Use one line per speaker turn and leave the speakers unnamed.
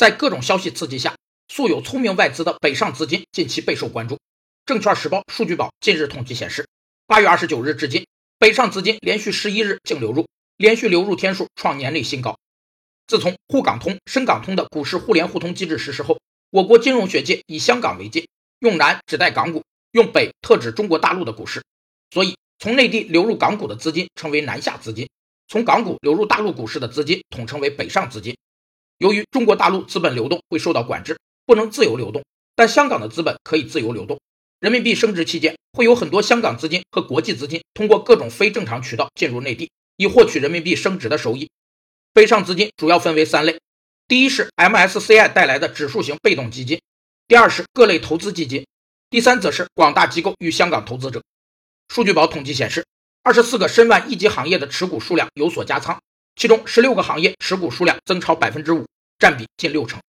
在各种消息刺激下，素有“聪明外资”的北上资金近期备受关注。证券时报数据宝近日统计显示，八月二十九日至今，北上资金连续十一日净流入，连续流入天数创年内新高。自从沪港通、深港通的股市互联互通机制实施后，我国金融学界以香港为界，用南指代港股，用北特指中国大陆的股市。所以，从内地流入港股的资金称为南下资金，从港股流入大陆股市的资金统称为北上资金。由于中国大陆资本流动会受到管制，不能自由流动，但香港的资本可以自由流动。人民币升值期间，会有很多香港资金和国际资金通过各种非正常渠道进入内地，以获取人民币升值的收益。北上资金主要分为三类：第一是 MSCI 带来的指数型被动基金；第二是各类投资基金；第三则是广大机构与香港投资者。数据宝统计显示，二十四个申万一级行业的持股数量有所加仓。其中十六个行业持股数量增超百分之五，占比近六成。